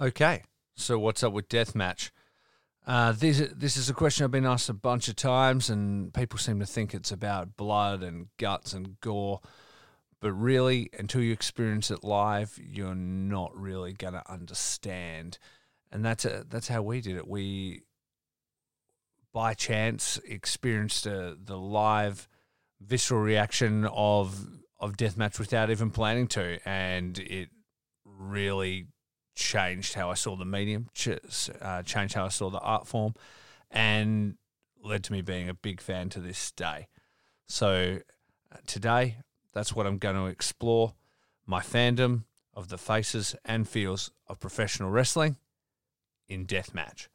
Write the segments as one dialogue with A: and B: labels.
A: Okay, so what's up with deathmatch? Uh, this this is a question I've been asked a bunch of times, and people seem to think it's about blood and guts and gore. But really, until you experience it live, you're not really gonna understand. And that's a, that's how we did it. We, by chance, experienced a, the live visceral reaction of of deathmatch without even planning to, and it really changed how I saw the medium, uh, changed how I saw the art form, and led to me being a big fan to this day. So uh, today, that's what I'm going to explore my fandom of the faces and feels of professional wrestling in deathmatch.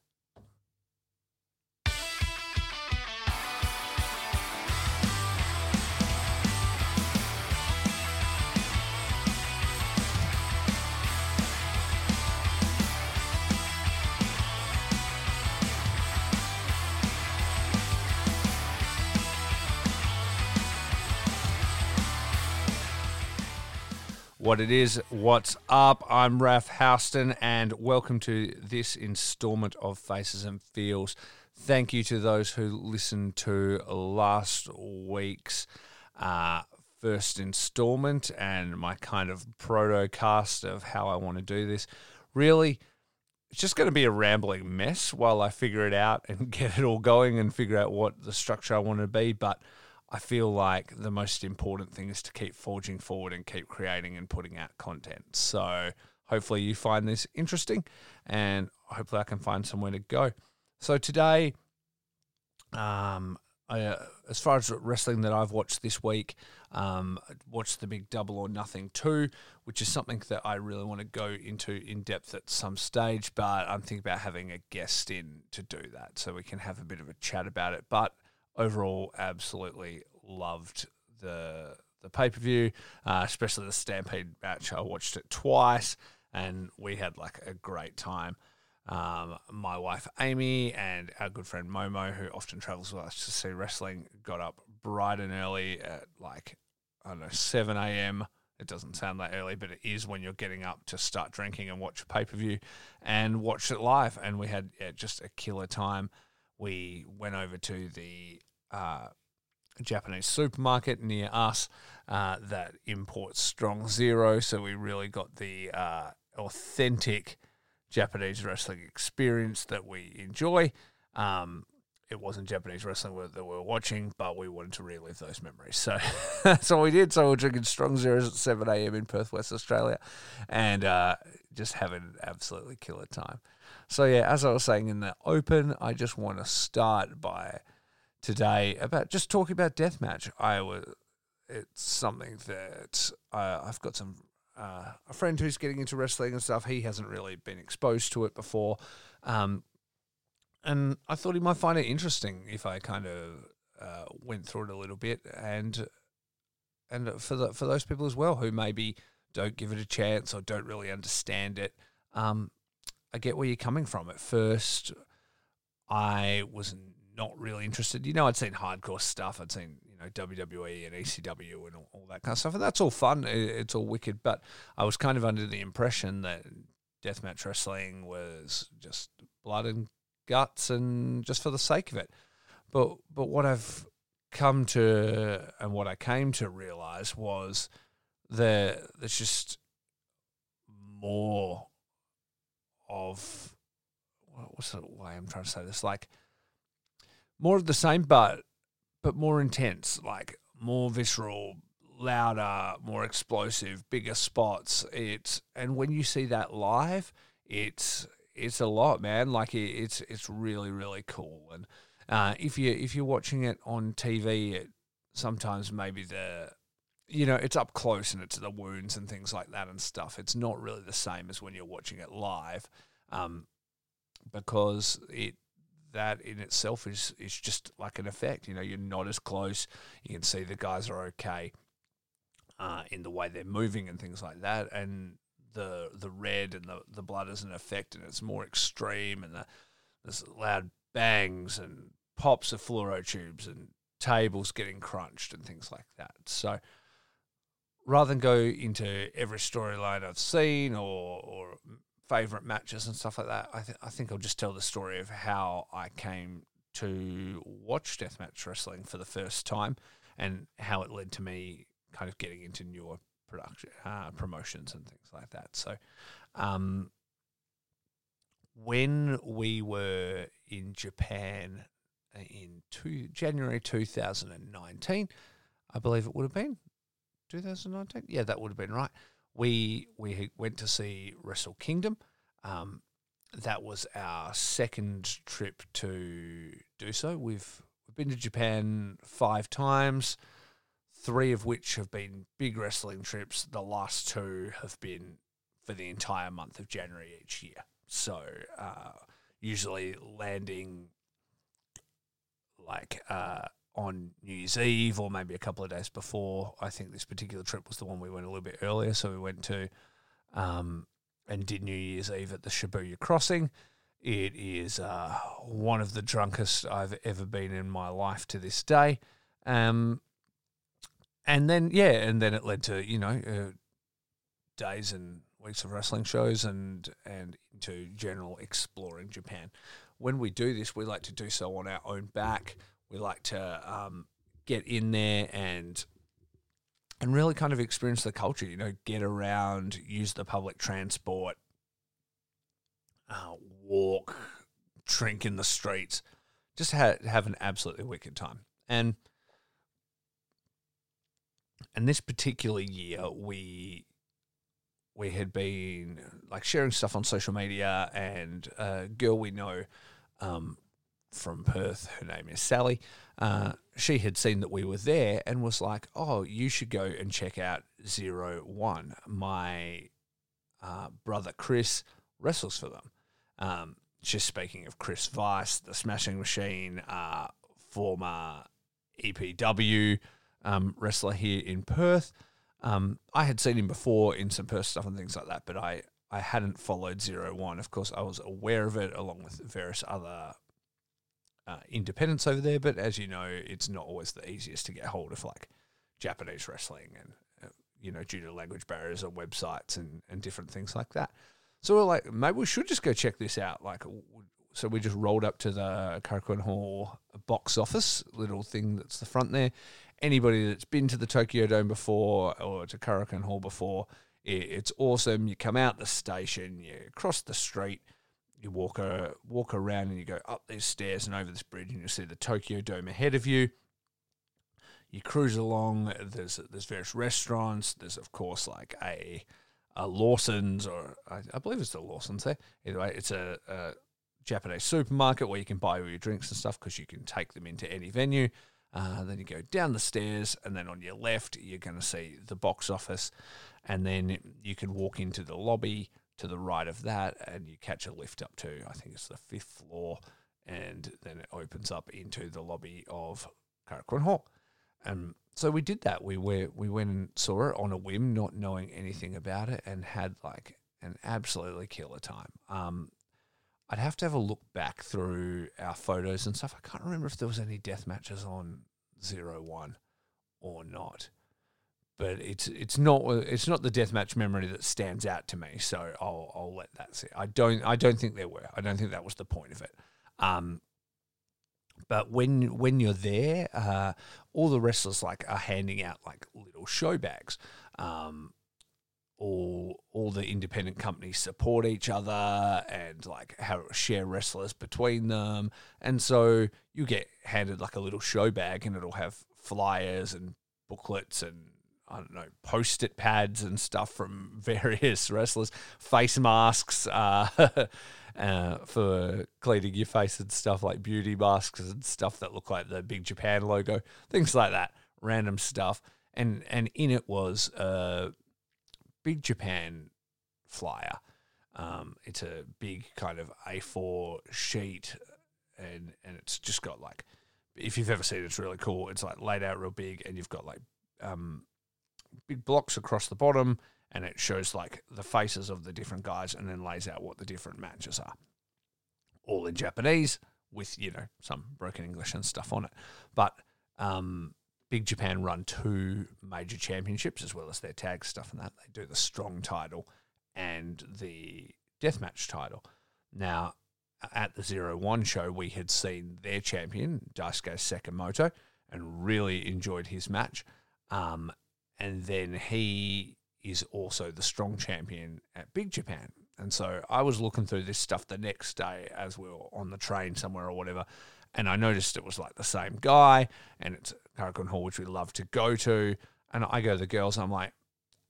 A: What it is. What's up? I'm Raf Houston, and welcome to this installment of Faces and Feels. Thank you to those who listened to last week's uh, first installment and my kind of proto cast of how I want to do this. Really, it's just going to be a rambling mess while I figure it out and get it all going and figure out what the structure I want to be. But I feel like the most important thing is to keep forging forward and keep creating and putting out content. So hopefully you find this interesting and hopefully I can find somewhere to go. So today, um, I, uh, as far as wrestling that I've watched this week, um, watched the big Double or Nothing 2, which is something that I really want to go into in depth at some stage, but I'm thinking about having a guest in to do that so we can have a bit of a chat about it. But overall, absolutely loved the the pay per view, uh, especially the Stampede match. I watched it twice, and we had like a great time. Um, my wife Amy and our good friend Momo, who often travels with us to see wrestling, got up bright and early at like I don't know seven a.m. It doesn't sound that early, but it is when you're getting up to start drinking and watch a pay per view, and watched it live. And we had yeah, just a killer time. We went over to the uh, Japanese supermarket near us uh, that imports strong zero. So we really got the uh, authentic Japanese wrestling experience that we enjoy. Um, it wasn't Japanese wrestling that we were watching, but we wanted to relive those memories. So that's what we did. So we're drinking strong zeros at 7 a.m. in Perth, West Australia, and uh, just having an absolutely killer time. So, yeah, as I was saying in the open, I just want to start by today about just talking about deathmatch. I was it's something that I've got some uh, a friend who's getting into wrestling and stuff. He hasn't really been exposed to it before, um, and I thought he might find it interesting if I kind of uh, went through it a little bit and and for the, for those people as well who maybe don't give it a chance or don't really understand it. Um, I get where you're coming from. At first, I was not really interested. You know, I'd seen hardcore stuff. I'd seen you know WWE and ECW and all, all that kind of stuff, and that's all fun. It, it's all wicked. But I was kind of under the impression that deathmatch wrestling was just blood and guts and just for the sake of it. But but what I've come to and what I came to realize was that there's just more of what's the way I'm trying to say this like more of the same, but but more intense, like more visceral, louder, more explosive, bigger spots. It's and when you see that live, it's it's a lot, man. Like it, it's it's really really cool. And uh, if you if you're watching it on TV, it, sometimes maybe the you know it's up close and it's the wounds and things like that and stuff. It's not really the same as when you're watching it live, um, because it that in itself is is just like an effect. You know, you're not as close. You can see the guys are okay uh, in the way they're moving and things like that, and the the red and the, the blood is an effect, and it's more extreme, and the, there's loud bangs and pops of fluoro tubes and tables getting crunched and things like that. So rather than go into every storyline I've seen or or favorite matches and stuff like that, I, th- I think I'll just tell the story of how I came to watch deathmatch wrestling for the first time and how it led to me kind of getting into newer production uh, promotions and things like that. So, um, when we were in Japan in two, January 2019, I believe it would have been 2019. Yeah, that would have been right. We we went to see Wrestle Kingdom. Um, that was our second trip to do so. We've we've been to Japan five times, three of which have been big wrestling trips. The last two have been for the entire month of January each year. So uh, usually landing like uh, on New Year's Eve or maybe a couple of days before. I think this particular trip was the one we went a little bit earlier, so we went to um, and did New Year's Eve at the Shibuya Crossing. It is uh, one of the drunkest I've ever been in my life to this day. Um, and then yeah, and then it led to you know uh, days and weeks of wrestling shows and and into general exploring Japan. When we do this, we like to do so on our own back. We like to um, get in there and and really kind of experience the culture. You know, get around, use the public transport, uh, walk, drink in the streets, just ha- have an absolutely wicked time. And and this particular year, we we had been like sharing stuff on social media, and a girl we know um, from Perth, her name is Sally. Uh, she had seen that we were there and was like, "Oh, you should go and check out Zero One. My uh, brother Chris wrestles for them." Um, just speaking of Chris Vice, the Smashing Machine, uh, former EPW um, wrestler here in Perth. Um, I had seen him before in some Perth stuff and things like that, but I, I hadn't followed Zero One. Of course, I was aware of it along with various other uh, independents over there, but as you know, it's not always the easiest to get hold of like Japanese wrestling and, uh, you know, due to language barriers on websites and, and different things like that. So we're like, maybe we should just go check this out. Like, so we just rolled up to the Korakuen Hall box office, little thing that's the front there. Anybody that's been to the Tokyo Dome before or to Korakuen Hall before, it's awesome. You come out the station, you cross the street, you walk a, walk around, and you go up these stairs and over this bridge, and you see the Tokyo Dome ahead of you. You cruise along. There's there's various restaurants. There's of course like a a Lawson's or I, I believe it's the Lawson's there. Anyway, it's a, a Japanese supermarket where you can buy all your drinks and stuff because you can take them into any venue. Uh, then you go down the stairs, and then on your left, you're going to see the box office. And then you can walk into the lobby to the right of that, and you catch a lift up to, I think it's the fifth floor. And then it opens up into the lobby of Korakuen Hall. And so we did that. We were, we went and saw it on a whim, not knowing anything about it, and had like an absolutely killer time. Um, I'd have to have a look back through our photos and stuff. I can't remember if there was any death matches on Zero One or not. But it's it's not it's not the deathmatch memory that stands out to me. So I'll I'll let that sit. I don't I don't think there were. I don't think that was the point of it. Um, but when when you're there, uh, all the wrestlers like are handing out like little show bags. Um, all all the independent companies support each other and like how share wrestlers between them. And so you get handed like a little show bag and it'll have flyers and booklets and I don't know post-it pads and stuff from various wrestlers face masks uh, uh, for cleaning your face and stuff like beauty masks and stuff that look like the big Japan logo things like that random stuff. And and in it was uh big Japan flyer. Um, it's a big kind of A4 sheet, and and it's just got like, if you've ever seen it, it's really cool. It's like laid out real big, and you've got like um, big blocks across the bottom, and it shows like the faces of the different guys, and then lays out what the different matches are, all in Japanese with you know some broken English and stuff on it, but um, Big Japan run two major championships as well as their tag stuff and that. They do the strong title and the deathmatch title. Now, at the Zero One show, we had seen their champion, Daisuke Sekimoto, and really enjoyed his match. Um, and then he is also the strong champion at Big Japan. And so I was looking through this stuff the next day as we were on the train somewhere or whatever, and I noticed it was like the same guy, and it's Korakuen Hall, which we love to go to. And I go to the girls, I'm like,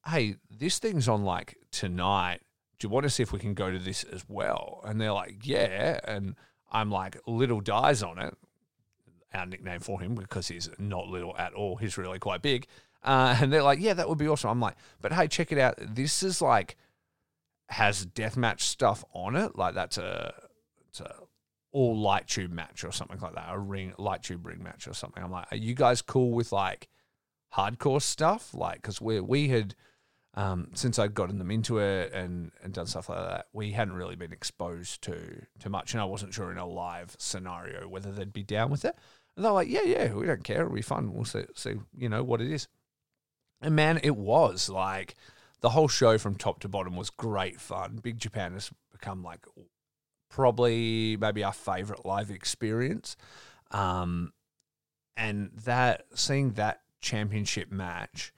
A: hey, this thing's on like tonight. Do you want to see if we can go to this as well? And they're like, yeah. And I'm like, Little Dies on it, our nickname for him because he's not little at all. He's really quite big. Uh, and they're like, yeah, that would be awesome. I'm like, but hey, check it out. This is like, has deathmatch stuff on it. Like that's a, it's a all light tube match or something like that. A ring, light tube ring match or something. I'm like, are you guys cool with like hardcore stuff? Like, because we we had um, since I'd gotten them into it and, and done stuff like that, we hadn't really been exposed to to much, and I wasn't sure in a live scenario whether they'd be down with it. And they're like, "Yeah, yeah, we don't care. It'll be fun. We'll see, see, you know, what it is." And man, it was like the whole show from top to bottom was great fun. Big Japan has become like probably maybe our favorite live experience, um, and that seeing that championship match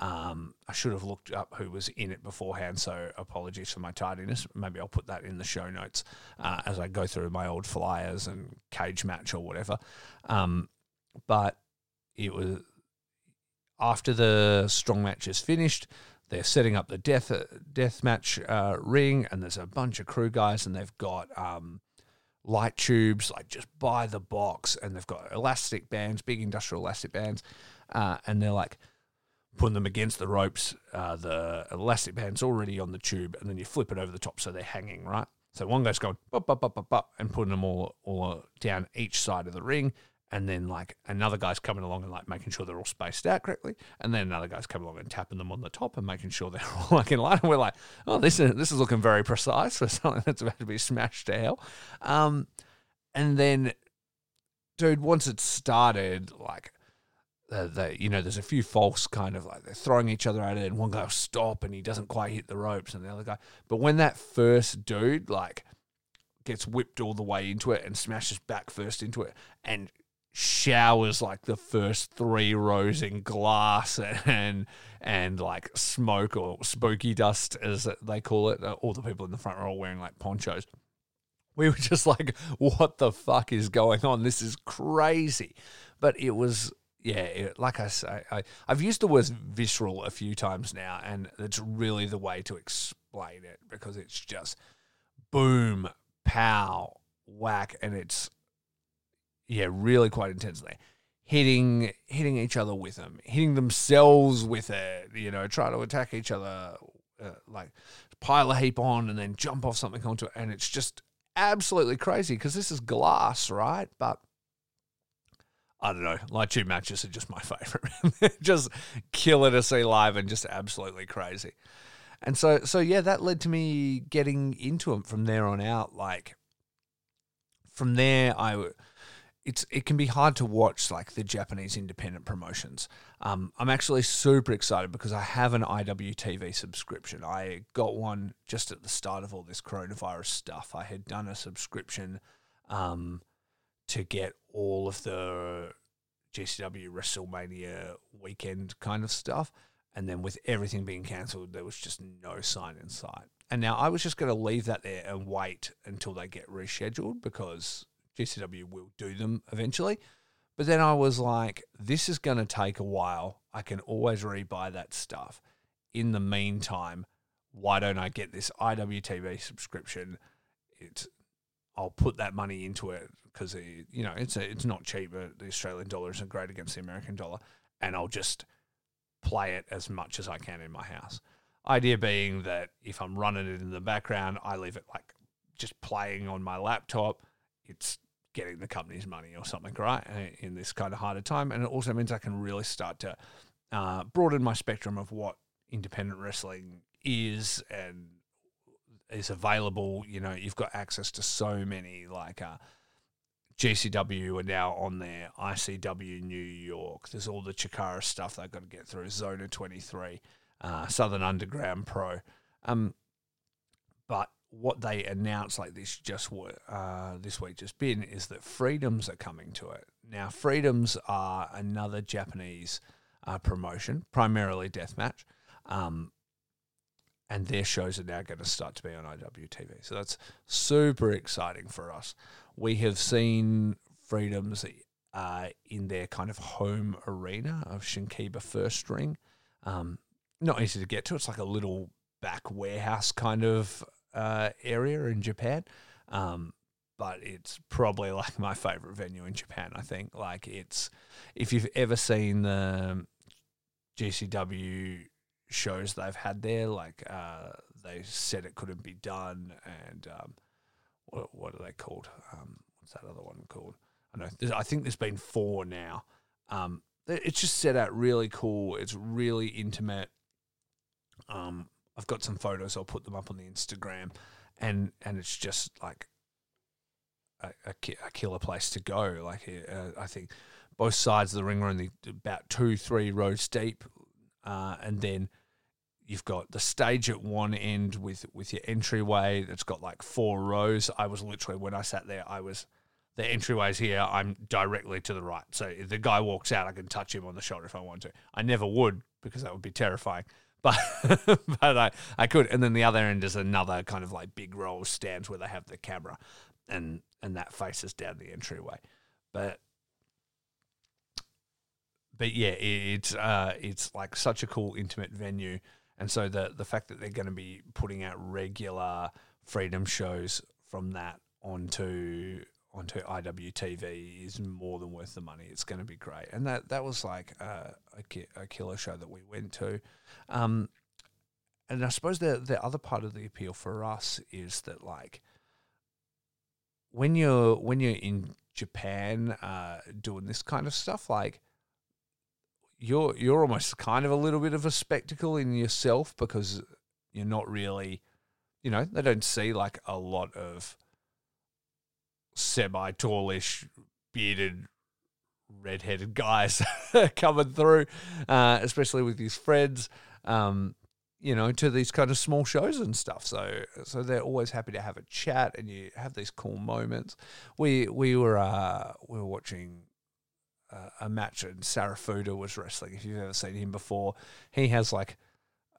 A: um, I should have looked up who was in it beforehand, so apologies for my tardiness. Maybe I'll put that in the show notes uh, as I go through my old flyers and cage match or whatever. Um, but it was after the strong match is finished, they're setting up the death death match uh, ring, and there's a bunch of crew guys, and they've got um, light tubes like just by the box, and they've got elastic bands, big industrial elastic bands, uh, and they're like putting them against the ropes. Uh, the elastic band's already on the tube, and then you flip it over the top so they're hanging, right? So one guy's going bop, bop, bop, bop, bop, and putting them all, all down each side of the ring. And then like another guy's coming along and like making sure they're all spaced out correctly. And then another guy's coming along and tapping them on the top and making sure they're all like in line. And we're like, oh, this is this is looking very precise for something that's about to be smashed to hell. Um, and then, dude, once it started, like uh, you know, there's a few false kind of like they're throwing each other at it, and one guy will stop and he doesn't quite hit the ropes, and the other guy. But when that first dude like gets whipped all the way into it and smashes back first into it and showers like the first three rows in glass and and like smoke or spooky dust as they call it. Uh, all the people in the front all wearing like ponchos. We were just like, what the fuck is going on? This is crazy. But it was yeah, it, like I say, I, I've used the word visceral a few times now, and it's really the way to explain it because it's just boom, pow, whack, and it's yeah, really quite intensely hitting hitting each other with them, hitting themselves with it. You know, try to attack each other, uh, like pile a heap on and then jump off something onto it, and it's just absolutely crazy because this is glass, right? But I don't know. Light tube matches are just my favorite. just killer to see live and just absolutely crazy. And so, so yeah, that led to me getting into them from there on out. Like from there, I it's it can be hard to watch like the Japanese independent promotions. Um, I'm actually super excited because I have an IWTV subscription. I got one just at the start of all this coronavirus stuff. I had done a subscription. Um, to get all of the GCW WrestleMania weekend kind of stuff. And then with everything being cancelled, there was just no sign in sight. And now I was just going to leave that there and wait until they get rescheduled because GCW will do them eventually. But then I was like, this is going to take a while. I can always rebuy that stuff. In the meantime, why don't I get this IWTV subscription? It's I'll put that money into it because you know it's a, it's not cheap. The Australian dollar isn't great against the American dollar, and I'll just play it as much as I can in my house. Idea being that if I'm running it in the background, I leave it like just playing on my laptop. It's getting the company's money or something, right? In this kind of harder time, and it also means I can really start to uh, broaden my spectrum of what independent wrestling is and is available. You know, you've got access to so many like uh, GCW are now on there, ICW New York. There's all the Chikara stuff they've got to get through. Zona 23, uh, Southern Underground Pro. Um, but what they announced like this just uh, this week just been is that freedoms are coming to it. Now freedoms are another japanese uh, promotion primarily deathmatch um, and their shows are now going to start to be on iwtv so that's super exciting for us. We have seen freedoms uh, in their kind of home arena of shinkiba first ring. Um, not easy to get to. It's like a little back warehouse kind of uh, area in Japan. Um, but it's probably like my favorite venue in Japan. I think like it's if you've ever seen the GCW shows they've had there, like uh, they said it couldn't be done, and um, what what are they called? Um, what's that other one called? I know. I think there's been four now. Um, it's just set out really cool. It's really intimate. Um, I've got some photos. I'll put them up on the Instagram, and and it's just like a, a, a killer place to go. Like uh, I think both sides of the ring are only about two, three rows deep, uh, and then you've got the stage at one end with with your entryway that's got like four rows. I was literally when I sat there, I was the entryway's here. I'm directly to the right, so if the guy walks out, I can touch him on the shoulder if I want to. I never would because that would be terrifying but but I, I could. And then the other end is another kind of like big roll stands where they have the camera, and and that faces down the entryway. But but yeah, it's uh, it's like such a cool intimate venue, and so the the fact that they're going to be putting out regular freedom shows from that onto onto IWTV is more than worth the money. It's going to be great, and that that was like a, a, killer show that we went to. Um, and I suppose the the other part of the appeal for us is that like when you're when you're in Japan uh, doing this kind of stuff, like you're you're almost kind of a little bit of a spectacle in yourself because you're not really, you know, they don't see like a lot of semi tallish, bearded, red-headed guys coming through, uh, especially with his friends. Um, you know, to these kind of small shows and stuff. So, so they're always happy to have a chat, and you have these cool moments. We we were uh, we were watching uh, a match, and Sarafuda was wrestling. If you've ever seen him before, he has like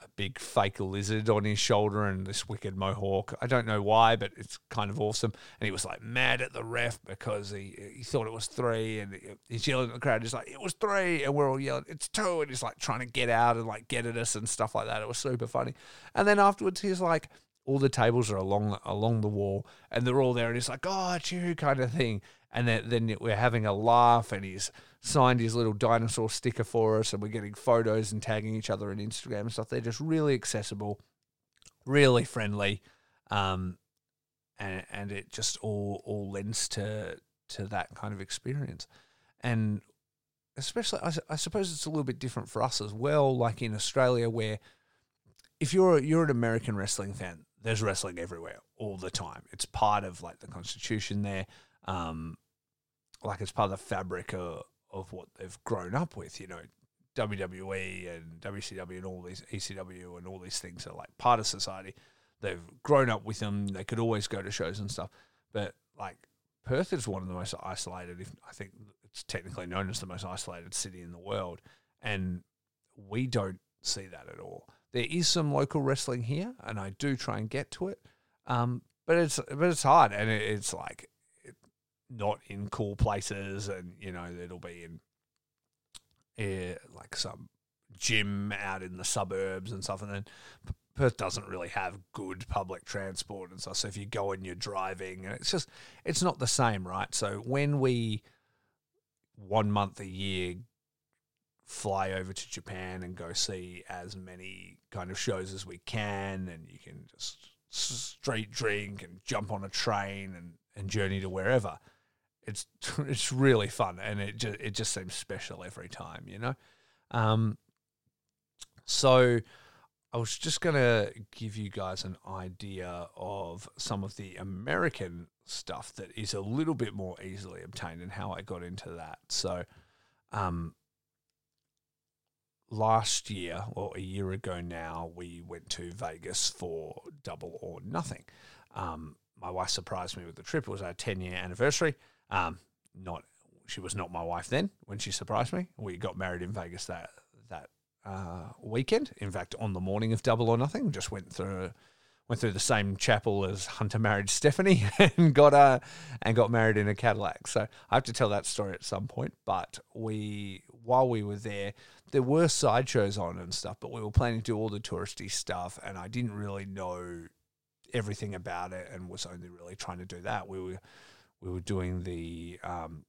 A: a big fake lizard on his shoulder and this wicked mohawk. I don't know why, but it's kind of awesome. And he was like mad at the ref because he he thought it was three, and he's yelling at the crowd. He's like, "It was three, and we're all yelling, "It's two. and he's like trying to get out and like get at us and stuff like that. It was super funny. And then afterwards, he's like, all the tables are along along the wall, and they're all there, and he's like, "Oh, it's you," kind of thing. And then then we're having a laugh, and he's signed his little dinosaur sticker for us, and we're getting photos and tagging each other on Instagram and stuff. They're just really accessible, really friendly, um, and and it just all all lends to to that kind of experience, and especially I, I suppose it's a little bit different for us as well. Like in Australia, where if you're you're an American wrestling fan, there's wrestling everywhere all the time. It's part of like the constitution there. Um, like it's part of the fabric of, of what they've grown up with. You know, WWE and WCW and all these ECW and all these things are like part of society. They've grown up with them. They could always go to shows and stuff. But like Perth is one of the most isolated. If I think it's technically known as the most isolated city in the world, and we don't see that at all. There is some local wrestling here, and I do try and get to it. Um, but it's but it's hard, and it, it's like not in cool places, and you know it'll be in uh, like some gym out in the suburbs and stuff, and then Perth doesn't really have good public transport and stuff. So if you go and you're driving, and it's just it's not the same, right? So when we one month a year fly over to Japan and go see as many kind of shows as we can, and you can just street drink and jump on a train and, and journey to wherever it's it's really fun and it just it just seems special every time, you know. Um, so I was just gonna give you guys an idea of some of the American stuff that is a little bit more easily obtained and how I got into that. So, um, last year or a year ago now, we went to Vegas for Double or Nothing. um, my wife surprised me with the trip. It was our 10 year anniversary. Um, not she was not my wife then when she surprised me. We got married in Vegas that that uh, weekend. In fact, on the morning of Double or Nothing, just went through went through the same chapel as Hunter married Stephanie and got uh, and got married in a Cadillac. So I have to tell that story at some point. But we while we were there, there were sideshows on and stuff, but we were planning to do all the touristy stuff, and I didn't really know everything about it, and was only really trying to do that. We were we were doing the um,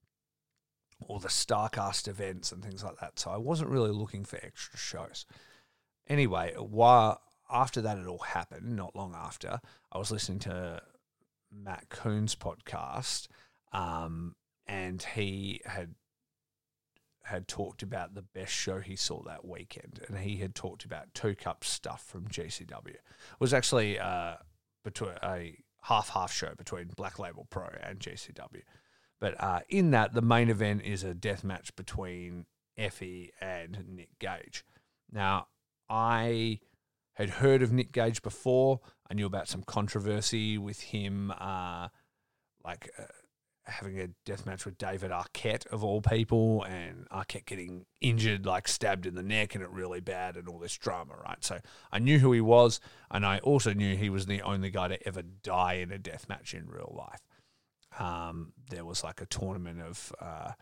A: all the Starcast events and things like that, so I wasn't really looking for extra shows. Anyway, while after that it all happened, not long after, I was listening to Matt Koon's podcast, um, and he had had talked about the best show he saw that weekend, and he had talked about two cup stuff from GCW. It was actually uh, between a half half show between Black Label Pro and GCW. But uh, in that, the main event is a death match between Effy and Nick Gage. Now, I had heard of Nick Gage before. I knew about some controversy with him, uh, like uh, having a death match with David Arquette of all people, and Arquette getting injured, like stabbed in the neck, and it really bad, and all this drama, right? So I knew who he was, and I also knew he was the only guy to ever die in a death match in real life. Um, there was like a tournament of uh,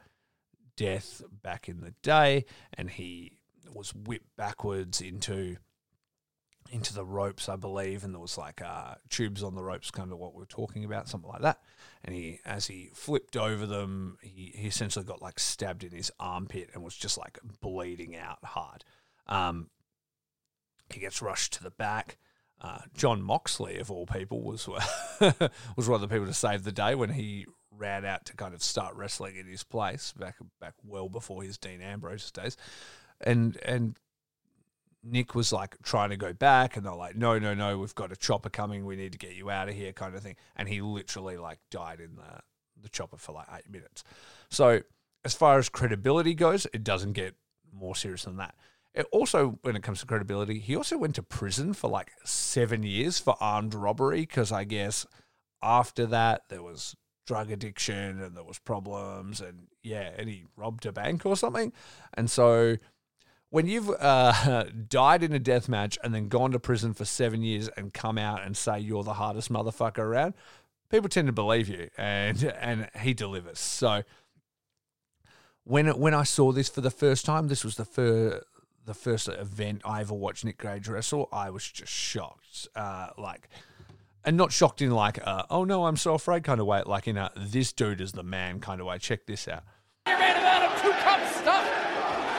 A: death back in the day, and he was whipped backwards into into the ropes, I believe, and there was like uh, tubes on the ropes, kind of what we are talking about, something like that. And he, as he flipped over them, he, he essentially got like stabbed in his armpit and was just like bleeding out hard. Um, he gets rushed to the back. Uh, Jon Moxley, of all people, was was one of the people to save the day when he ran out to kind of start wrestling in his place back back well before his Dean Ambrose days, and and Nick was like trying to go back, and they're like, "No, no, no, we've got a chopper coming. We need to get you out of here," kind of thing. And he literally like died in the the chopper for like eight minutes. So as far as credibility goes, it doesn't get more serious than that. It also, when it comes to credibility, he also went to prison for like seven years for armed robbery because I guess after that there was drug addiction and there was problems and yeah, and he robbed a bank or something, and so when you've uh, died in a death match and then gone to prison for seven years and come out and say you're the hardest motherfucker around, people tend to believe you, and and he delivers. So when when I saw this for the first time, this was the first the first event I ever watched Nick Gage wrestle. I was just shocked, uh, like. And not shocked in like, oh no, I'm so afraid kind of way, like in a this dude is the man kind of way. Check this out.
B: You're made out of two cup stuff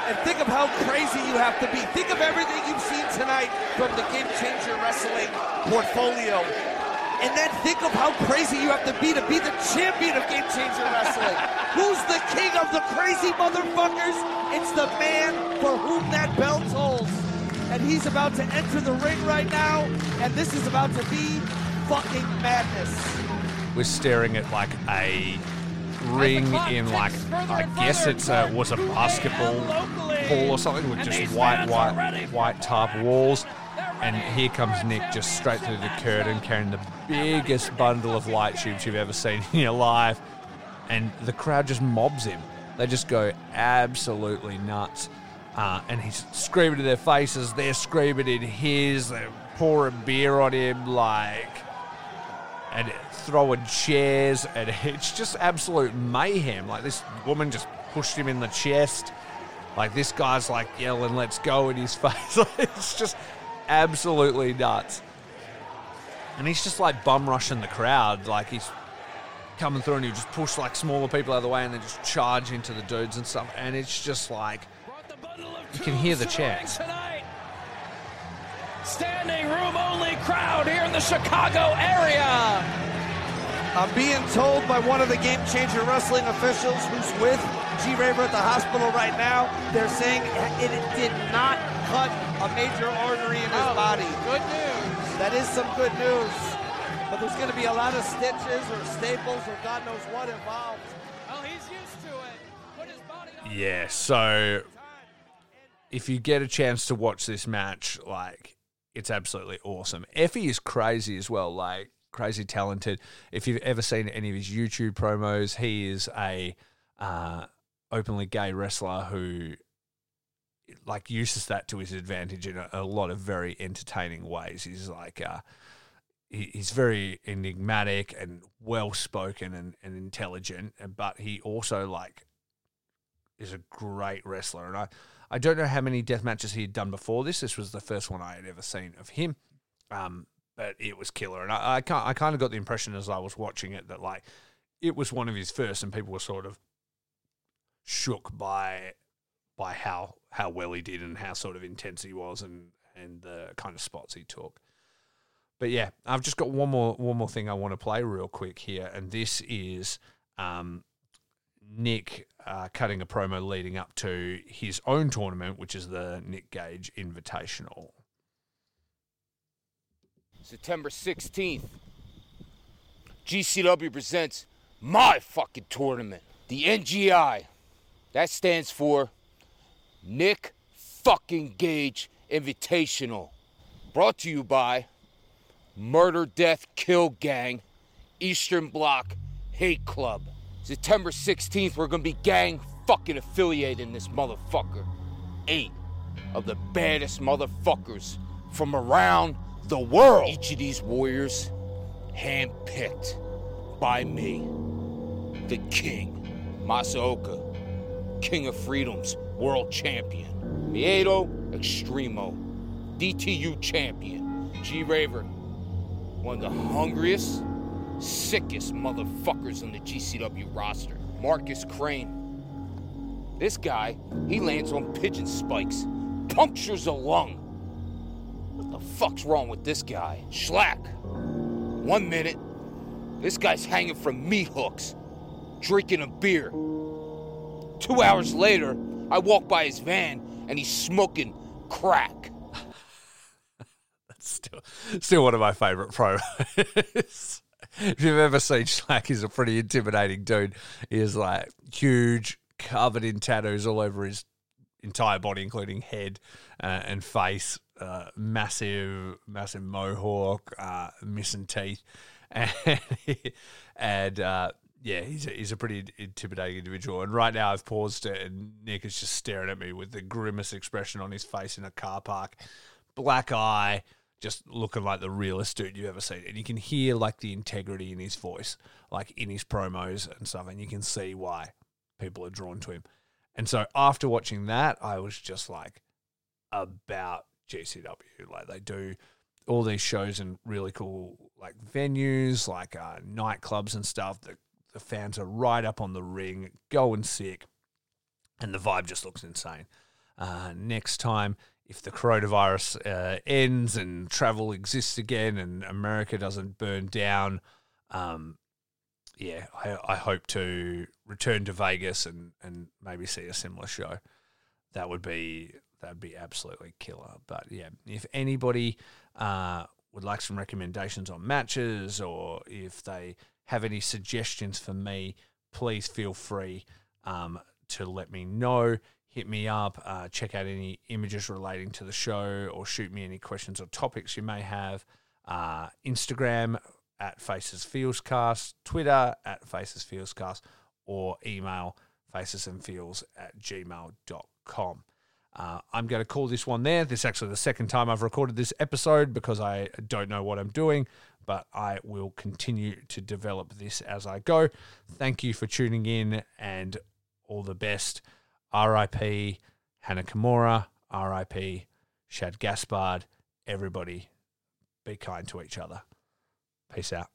B: and think of how crazy you have to be. Think of everything you've seen tonight from the Game Changer Wrestling portfolio. And then think of how crazy you have to be to be the champion of Game Changer Wrestling. Who's the king of the crazy motherfuckers? It's the man for whom that bell tolls. And he's about to enter the ring right now, and this is about to be fucking madness.
A: We're staring at like a ring in like I guess it a, was a basketball hall or something with just white, white, white tarp walls. And here comes Nick just straight through the curtain carrying the biggest bundle of light tubes you've ever seen in your life. And the crowd just mobs him. They just go absolutely nuts. Uh, and he's screaming to their faces. They're screaming in his. They're pouring beer on him. Like, and throwing chairs, and it's just absolute mayhem. Like this woman just pushed him in the chest. Like this guy's like yelling, "Let's go!" in his face. it's just absolutely nuts. And he's just like bum rushing the crowd. Like he's coming through and he just push like smaller people out of the way and then just charge into the dudes and stuff. And it's just like you can hear the chants.
B: Standing room only crowd here in the Chicago area. I'm being told by one of the Game Changer Wrestling officials who's with G. Raver at the hospital right now, they're saying it did not cut a major artery in his oh, body.
C: Good news.
B: That is some good news. But there's going to be a lot of stitches or staples or God knows what involved.
C: Well, he's used to it. Put his body
A: on. Yeah, so if you get a chance to watch this match, like, it's absolutely awesome. Effy is crazy as well. Like, crazy talented. If you've ever seen any of his YouTube promos, he is a uh, openly gay wrestler who like uses that to his advantage in a, a lot of very entertaining ways. He's like uh, he, he's very enigmatic and well spoken and, and intelligent, but he also like is a great wrestler. And I, I don't know how many death matches he had done before this. This was the first one I had ever seen of him. Um, but it was killer. And I, I, I kind of got the impression as I was watching it that like it was one of his first, and people were sort of shook by by how how well he did and how sort of intense he was and and the kind of spots he took. But yeah, I've just got one more one more thing I want to play real quick here, and this is um, Nick uh, cutting a promo leading up to his own tournament, which is the Nick Gage Invitational.
D: September 16th, GCW presents my fucking tournament, the NGI. That stands for Nick fucking Gage Invitational. Brought to you by Murder, Death, Kill Gang, Eastern Bloc Hate Club. September 16th, we're gonna be gang fucking affiliated in this motherfucker. Eight of the baddest motherfuckers from around the world. Each of these warriors handpicked by me, the king, Masaoka, king of freedoms, world champion, Miedo Extremo, DTU champion, G Raver, one of the hungriest, sickest motherfuckers on the GCW roster, Marcus Crane. This guy, he lands on pigeon spikes, punctures a lung. What the fuck's wrong with this guy? Shlak. One minute, this guy's hanging from meat hooks, drinking a beer. Two hours later, I walk by his van and he's smoking crack.
A: That's still still one of my favorite promos. if you've ever seen Shlak, he's a pretty intimidating dude. He is like huge, covered in tattoos all over his entire body, including head uh, and face. Uh, massive, massive mohawk, uh, missing teeth, and, and uh, yeah, he's a, he's a pretty intimidating individual. And right now, I've paused it, and Nick is just staring at me with the grimmest expression on his face in a car park, black eye, just looking like the realest dude you've ever seen. And you can hear like the integrity in his voice, like in his promos and stuff, and you can see why people are drawn to him. And so after watching that, I was just like about GCW. Like they do all these shows in really cool like venues, like uh, nightclubs and stuff. The the fans are right up on the ring, going sick, and the vibe just looks insane. Uh, next time, if the coronavirus uh, ends and travel exists again and America doesn't burn down, um, yeah, I, I hope to return to Vegas and, and maybe see a similar show. That would be that would be absolutely killer. But yeah, if anybody uh, would like some recommendations on matches or if they have any suggestions for me, please feel free um, to let me know. Hit me up, uh, check out any images relating to the show, or shoot me any questions or topics you may have. Uh, Instagram at Faces Feelscast, Twitter at Faces Feelscast, or email facesandfeels at gmail.com. Uh, I'm going to call this one there. This is actually the second time I've recorded this episode because I don't know what I'm doing but I will continue to develop this as I go. Thank you for tuning in and all the best. RIP Hana Kimura, RIP Shad Gaspard. Everybody be kind to each other. Peace out.